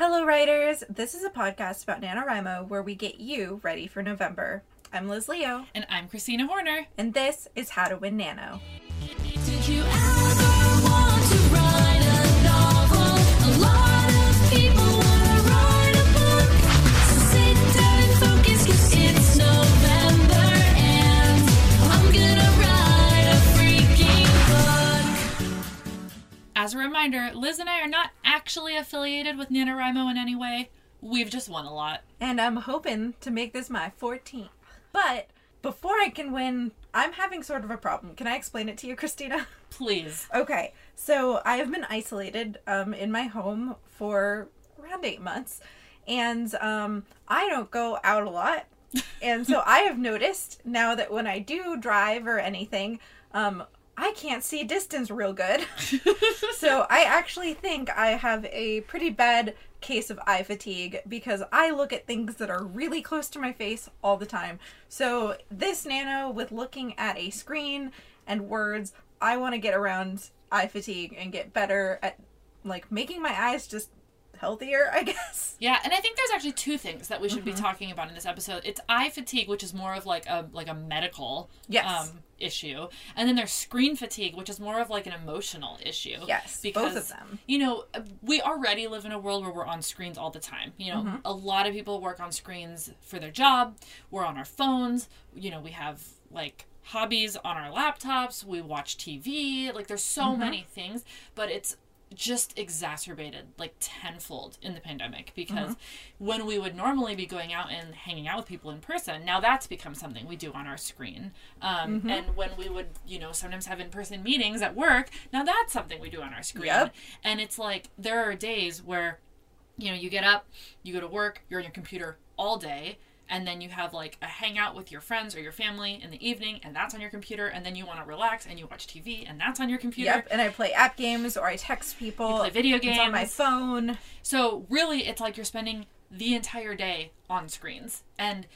Hello, writers. This is a podcast about NaNoWriMo where we get you ready for November. I'm Liz Leo, And I'm Christina Horner. and this is How to Win Nano. Did you ever want to write a novel? A lot of people wanna write a book. So sit down and focus, 'cause it's November and I'm gonna write a freaking book. As a reminder, Liz and I are not actually affiliated with NaNoWriMo in any way. We've just won a lot. And I'm hoping to make this my 14th. But before I can win, I'm having sort of a problem. Can I explain it to you, Christina? Please. Okay, so I have been isolated um, in my home for around eight months, and um, I don't go out a lot. And so I have noticed now that when I do drive or anything, um, I can't see distance real good. so I actually think I have a pretty bad case of eye fatigue because I look at things that are really close to my face all the time. So this nano with looking at a screen and words, I want to get around eye fatigue and get better at like making my eyes just healthier, I guess. Yeah, and I think there's actually two things that we should be talking about in this episode. It's eye fatigue, which is more of like a like a medical Yes. um, issue, and then there's screen fatigue, which is more of like an emotional issue. Yes, both of them. You know, we already live in a world where we're on screens all the time. You know, Mm-hmm. a lot of people work on screens for their job. We're on our phones. You know, we have like hobbies on our laptops. We watch TV. Like, there's so Mm-hmm. many things, but it's just exacerbated like tenfold in the pandemic because Mm-hmm. when we would normally be going out and hanging out with people in person now that's become something we do on our screen um, Mm-hmm. and when we would you know sometimes have in-person meetings at work now that's something we do on our screen Yep. and it's like there are days where you know you get up you go to work you're on your computer all day and then you have like a hangout with your friends or your family in the evening and that's on your computer and then you want to relax and you watch tv and that's on your computer Yep, and I play app games or I text people. You play video It's on my phone. So really, it's like you're spending the entire day on screens. And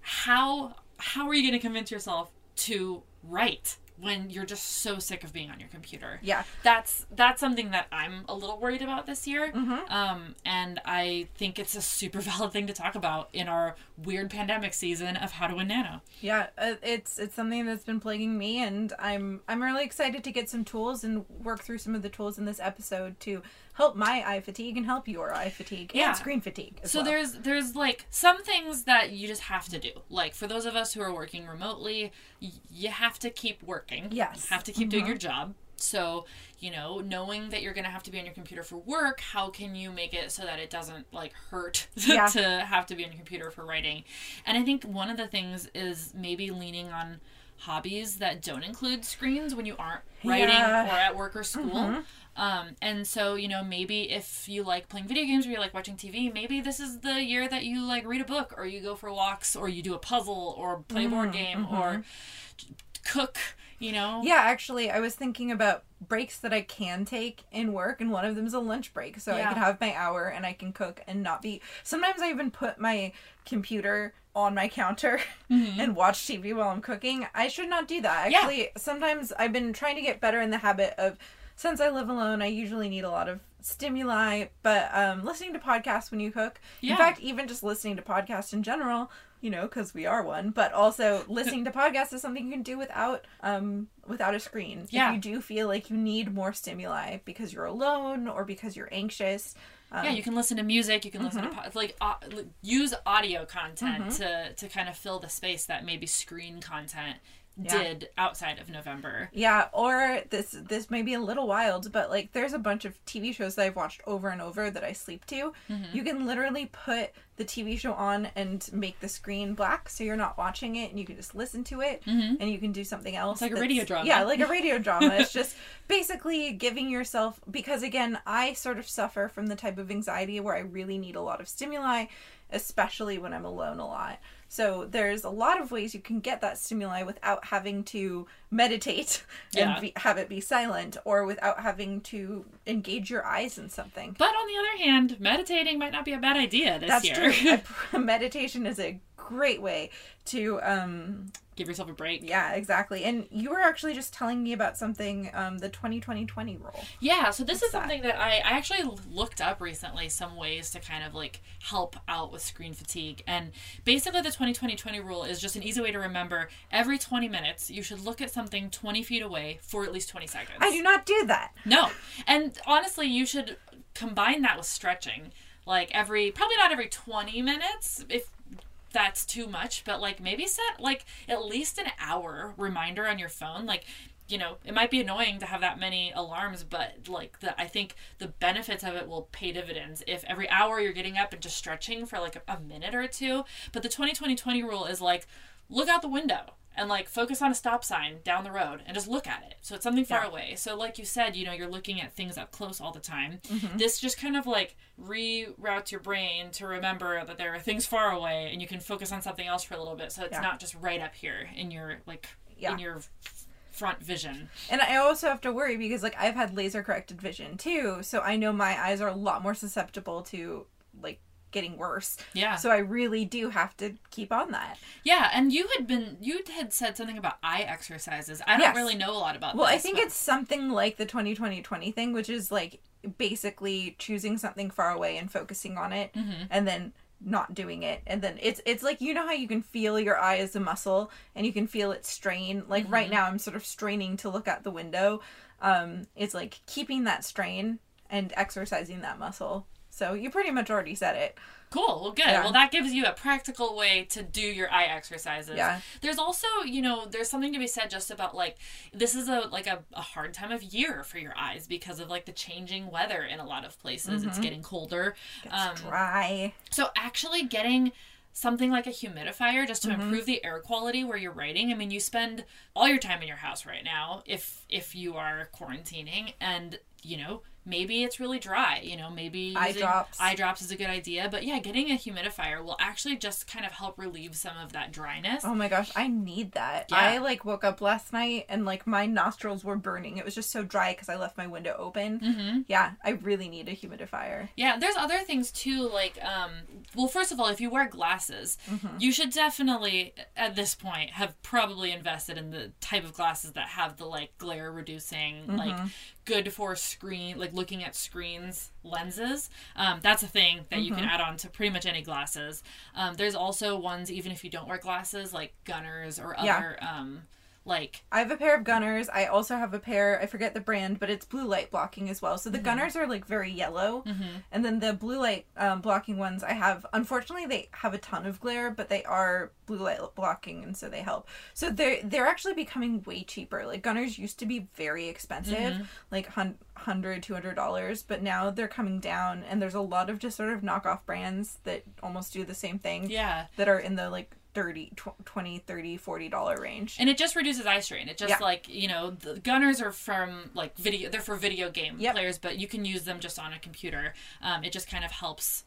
how how are you going to convince yourself to write when you're just so sick of being on your computer? Yeah. That's that's something that I'm a little worried about this year. Um, and I think it's a super valid thing to talk about in our weird pandemic season of How to Win Nano. Yeah, uh, it's it's something that's been plaguing me, and I'm I'm really excited to get some tools and work through some of the tools in this episode to help my eye fatigue and help your eye fatigue Yeah. and screen fatigue. As So well. there's there's like some things that you just have to do. Like for those of us who are working remotely, y- you have to keep working. Yes. You have to keep doing your mm-hmm. job. So, you know, knowing that you're going to have to be on your computer for work, how can you make it so that it doesn't like hurt Yeah. to have to be on your computer for writing? And I think one of the things is maybe leaning on hobbies that don't include screens when you aren't writing Yeah. or at work or school. Mm-hmm. Um, and so, you know, maybe if you like playing video games or you like watching TV, maybe this is the year that you like read a book or you go for walks or you do a puzzle or play a board mm-hmm. game mm-hmm. or cook, you know? yeah, actually, I was thinking about breaks that I can take in work, and one of them is a lunch break, so I can have my hour and I can cook and not be. Sometimes I even put my computer on my counter and watch TV while I'm cooking. I should not do that. Mm-hmm. Yeah. Actually, sometimes I've been trying to get better in the habit of. Since I live alone, I usually need a lot of stimuli, but um, listening to podcasts when you cook. Yeah. In fact, even just listening to podcasts in general, you know, because we are one, but also listening to podcasts is something you can do without um without a screen. Yeah. If you do feel like you need more stimuli because you're alone or because you're anxious. Um, Yeah, you can listen to music. You can listen to po- like uh, use audio content to to kind of fill the space that maybe screen content Yeah. did outside of November. Yeah, or this this may be a little wild, but like there's a bunch of TV shows that I've watched over and over that I sleep to. Mm-hmm. You can literally put the TV show on and make the screen black so you're not watching it and you can just listen to it and you can do something else. Mm-hmm. like a radio drama. Yeah, like a radio drama. it's just basically giving yourself because again, I sort of suffer from the type of anxiety where I really need a lot of stimuli, especially when I'm alone a lot. So there's a lot of ways you can get that stimuli without having to meditate Yeah. and be, have it be silent or without having to engage your eyes in something. But on the other hand, meditating might not be a bad idea this That's year. true. I meditation is a great way to um, give yourself a break. Yeah, exactly. And you were actually just telling me about something, um, the 20-20-20 rule. Yeah, so this What's is that? something that I, I actually looked up recently some ways to kind of like help out with screen fatigue. And basically the 20-20-20 rule is just an easy way to remember every 20 minutes you should look at something 20 feet away for at least 20 seconds. I do not do that. No. And honestly, you should combine that with stretching. Like every probably not every 20 minutes if that's too much, but like maybe set like at least an hour reminder on your phone like you know, it might be annoying to have that many alarms, but like the I think the benefits of it will pay dividends if every hour you're getting up and just stretching for like a, minute or two. But the 20-20-20 rule is like look out the window and like focus on a stop sign down the road and just look at it. So it's something far Yeah. away. So like you said, you know, you're looking at things up close all the time. Mm-hmm. This just kind of like reroutes your brain to remember that there are things far away and you can focus on something else for a little bit. So it's Yeah. not just right up here in your like Yeah. in your front vision. And I also have to worry because like I've had laser corrected vision too, so I know my eyes are a lot more susceptible to getting worse. Yeah. So I really do have to keep on that. Yeah, and you had been you had said something about eye exercises. I don't Yes. really know a lot about Well, I think but- it's something like the 20-20-20 thing, which is like basically choosing something far away and focusing on it Mm-hmm. and then not doing it and then it's it's like you know how you can feel your eye as a muscle and you can feel it strain like right Mm-hmm. now i'm sort of straining to look out the window um it's like keeping that strain and exercising that muscle so you pretty much already said it Cool. Well, good. Yeah. Well, that gives you a practical way to do your eye exercises. Yeah. There's also, you know, there's something to be said just about like this is a like a, a hard time of year for your eyes because of like the changing weather in a lot of places. It's getting colder. it's Um, dry so actually getting something like a humidifier just to improve the air quality where you're writing. I mean, you spend all your time in your house right now if if you are quarantining and, you know, maybe it's really dry, you know, maybe Eye drops. eye drops is a good idea, but yeah, getting a humidifier will actually just kind of help relieve some of that dryness. Oh my gosh, I need that. Yeah. I like woke up last night and like my nostrils were burning. It was just so dry because I left my window open. Mm-hmm. Yeah, I really need a humidifier. Yeah, there's other things too, like, um, well, first of all, if you wear glasses, Mm-hmm. you should definitely, at this point, have probably invested in the type of glasses that have the, like, glare reducing, Mm-hmm. like, good for screen, like, looking at screens lenses. Um, that's a thing that you Mm-hmm. can add on to pretty much any glasses. Um, there's also ones, even if you don't wear glasses, like Gunnars or Yeah. other, um, like, I have a pair of Gunnars. I also have a pair. I forget the brand, but it's blue light blocking as well. So Mm-hmm. the Gunnars are like very yellow, and then the blue light um, blocking ones I have. Unfortunately, they have a ton of glare, but they are blue light blocking, and so they help. So they're they're actually becoming way cheaper. Like Gunners used to be very expensive, Mm-hmm. like hun- hundred, two hundred dollars, but now they're coming down, and there's a lot of just sort of knockoff brands that almost do the same thing. yeah. That are in the like 30 tw- 20 30 40 dollar range and it just reduces eye strain it just Yeah. like you know the Gunnars are from like video they're for video game Yep. players but you can use them just on a computer um, it just kind of helps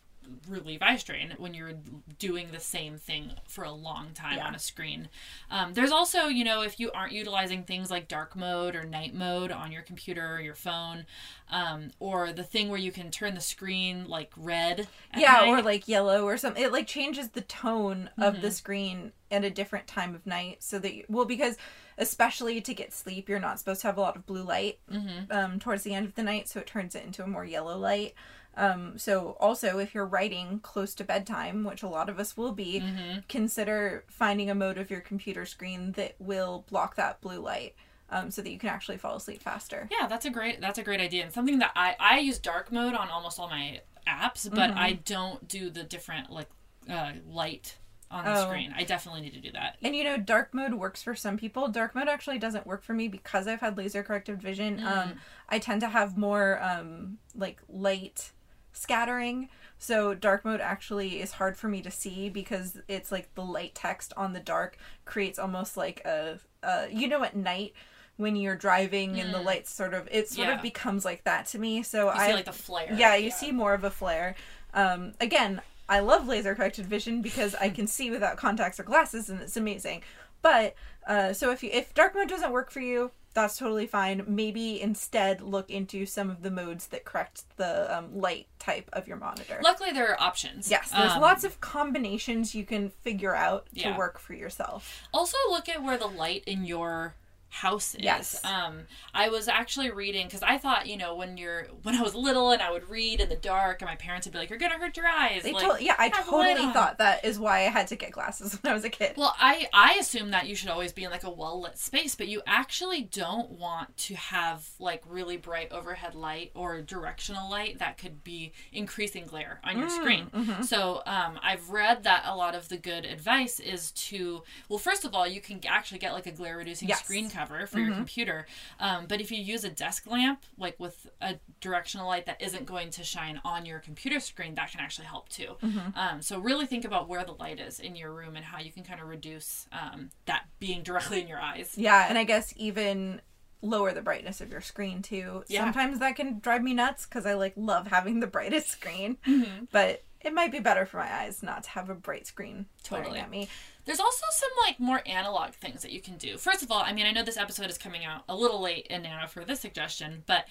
relieve eye strain when you're doing the same thing for a long time Yeah. on a screen um, there's also you know if you aren't utilizing things like dark mode or night mode on your computer or your phone um, or the thing where you can turn the screen like red yeah night. or like yellow or something it like changes the tone of Mm-hmm. the screen at a different time of night so that you, well because especially to get sleep you're not supposed to have a lot of blue light Mm-hmm. um, towards the end of the night so it turns it into a more yellow light um, so also if you're writing close to bedtime which a lot of us will be Mm-hmm. consider finding a mode of your computer screen that will block that blue light um, so that you can actually fall asleep faster Yeah, that's a great that's a great idea and something that I I use dark mode on almost all my apps, but Mm-hmm. I don't do the different like uh, light on the Oh. screen. I definitely need to do that. And you know, dark mode works for some people. Dark mode actually doesn't work for me because I've had laser corrected vision. Mm. Um, I tend to have more um, like light scattering. So dark mode actually is hard for me to see because it's like the light text on the dark creates almost like a, a you know at night when you're driving and the lights sort of it sort Mm. Yeah. of becomes like that to me. So You I see like the flare. yeah, you see more of a flare. Um, again, I love laser corrected vision because I can see without contacts or glasses, and it's amazing. But uh, so if you if dark mode doesn't work for you, that's totally fine. Maybe instead look into some of the modes that correct the um, light type of your monitor. Luckily, there are options. Yes, there's Um, lots of combinations you can figure out to Yeah. work for yourself. Also, look at where the light in your house is. Yes. Um, I was actually reading because I thought, you know, when you're when I was little and I would read in the dark, and my parents would be like, "You're gonna hurt your eyes." They like, told, yeah, I have the light totally thought that is why I had to get glasses when I was a kid. Well, I I assume that you should always be in like a well lit space, but you actually don't want to have like really bright overhead light or directional light that could be increasing glare on Mm, your screen. mm-hmm. So um, I've read that a lot of the good advice is to well, first of all, you can actually get like a glare reducing Yes. Screen cover for your computer. Um, but if you use a desk lamp, like with a directional light that isn't going to shine on your computer screen, that can actually help too. Mm-hmm. Um, so really think about where the light is in your room and how you can kind of reduce um, that being directly in your eyes. Yeah, and I guess even lower the brightness of your screen too. Yeah. Sometimes that can drive me nuts because I like love having the brightest screen, Mm-hmm. but it might be better for my eyes not to have a bright screen totally at me. There's also some like more analog things that you can do. First of all, I mean, I know this episode is coming out a little late in Nano for this suggestion, but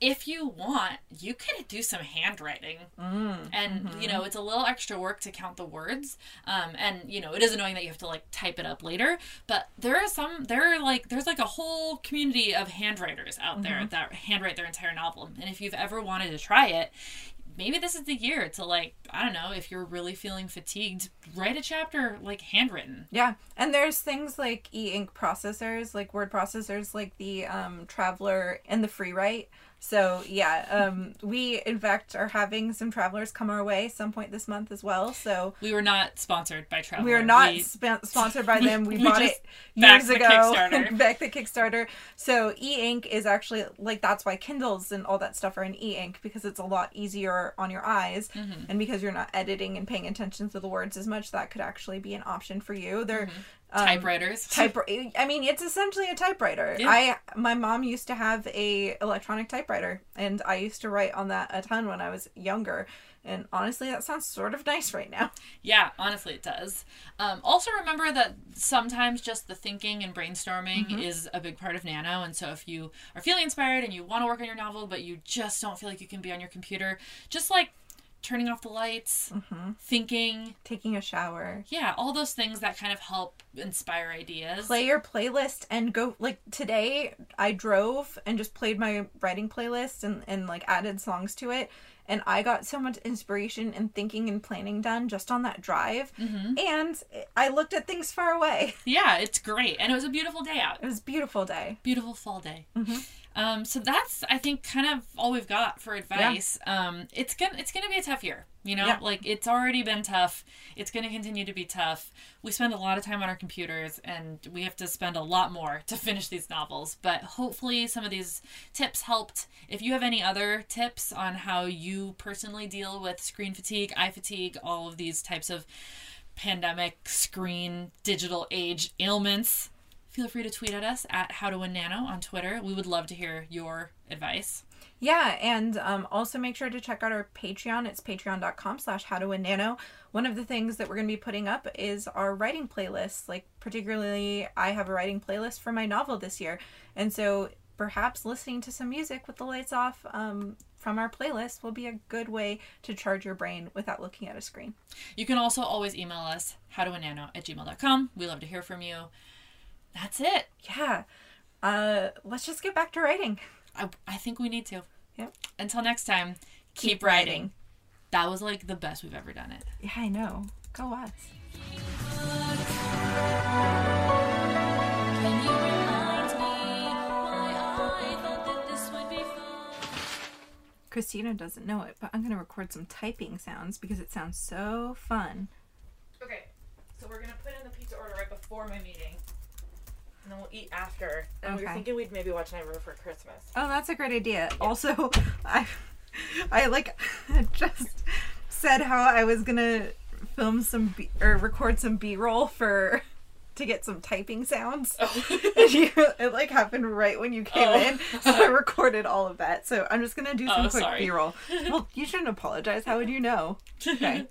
if you want, you could do some handwriting, mm, and you mm-hmm. know it's a little extra work to count the words. Um, and you know it is annoying that you have to like type it up later. But there are some, there are like there's like a whole community of handwriters out mm-hmm. there that handwrite their entire novel. And if you've ever wanted to try it, maybe this is the year to like I don't know if you're really feeling fatigued, write a chapter like handwritten. Yeah, and there's things like e-ink processors, like word processors, like the um, Traveler and the FreeWrite. So yeah, um, we in fact are having some travelers come our way some point this month as well. So We were not sponsored by Traveler. we are not We- sp- sponsored by them. We, we bought it years ago. Back the Kickstarter. So e-ink is actually like that's why Kindles and all that stuff are in e-ink because it's a lot easier on your eyes, Mm-hmm. and because you're not editing and paying attention to the words as much, that could actually be an option for you. They're um, typewriters. type i mean it's essentially a typewriter Yeah. i my mom used to have a electronic typewriter and i used to write on that a ton when i was younger and honestly that sounds sort of nice right now Yeah, honestly, it does. Um, also, remember that sometimes just the thinking and brainstorming Mm-hmm. is a big part of Nano. And so, if you are feeling inspired and you want to work on your novel, but you just don't feel like you can be on your computer, just like turning off the lights, Mm-hmm. thinking, taking a shower yeah, all those things that kind of help inspire ideas. play your playlist and go like today i drove and just played my writing playlist and, and like added songs to it and i got so much inspiration and thinking and planning done just on that drive and i looked at things far away Yeah, it's great. And it was a beautiful day out. it was a beautiful day beautiful fall day. Mm-hmm. Um, so that's I think kind of all we've got for advice. Um, it's gonna it's gonna be a tough year. You know, Yeah. like it's already been tough. It's gonna continue to be tough. We spend a lot of time on our computers, and we have to spend a lot more to finish these novels. But hopefully, some of these tips helped. If you have any other tips on how you personally deal with screen fatigue, eye fatigue, all of these types of pandemic screen digital age ailments feel free to tweet at us at how to win nano on twitter we would love to hear your advice Yeah, and um, also make sure to check out our Patreon. It's patreon.com slash how to win nano. One of the things that we're going to be putting up is our writing playlists. Like, particularly, I have a writing playlist for my novel this year. And so perhaps listening to some music with the lights off um, from our playlist will be a good way to charge your brain without looking at a screen. you can also always email us how to win nano at gmail.com we love to hear from you that's it Yeah. Uh, let's just get back to writing. i, I think we need to Yep. until next time keep, writing. that was like the best we've ever done it Yeah, I know. Go us. Can you remind me why I thought that this would be fun? Christina doesn't know it, but I'm going to record some typing sounds because it sounds so fun. okay so we're gonna put in the pizza order right before my meeting and then we'll eat after and we were thinking we'd maybe watch Nightmare for christmas Oh, that's a great idea. Also, I, I like just said how I was gonna film some B- or record some B-roll for to get some typing sounds. Oh. And you, it like happened right when you came Oh. in, so I recorded all of that. So I'm just gonna do some Oh, quick. B-roll. Well, you shouldn't apologize. How would you know? Okay.